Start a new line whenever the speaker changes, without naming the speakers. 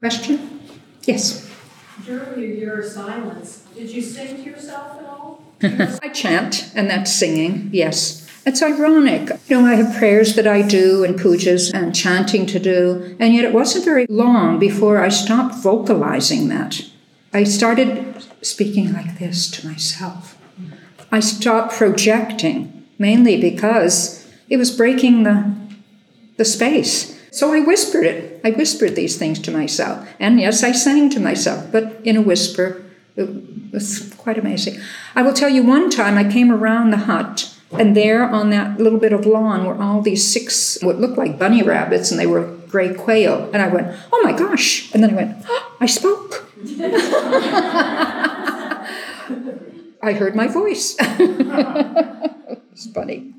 Question? Yes.
During your year of silence, did you sing to yourself at all?
I chant, and that's singing, yes. It's ironic. You know, I have prayers that I do and pujas and chanting to do, and yet it wasn't very long before I stopped vocalizing that. I started speaking like this to myself. I stopped projecting, mainly because it was breaking the, the space. So I whispered it. I whispered these things to myself. And yes, I sang to myself, but in a whisper. It was quite amazing. I will tell you one time I came around the hut, and there on that little bit of lawn were all these six, what looked like bunny rabbits, and they were gray quail. And I went, oh my gosh. And then I went, oh, I spoke. I heard my voice. it's funny.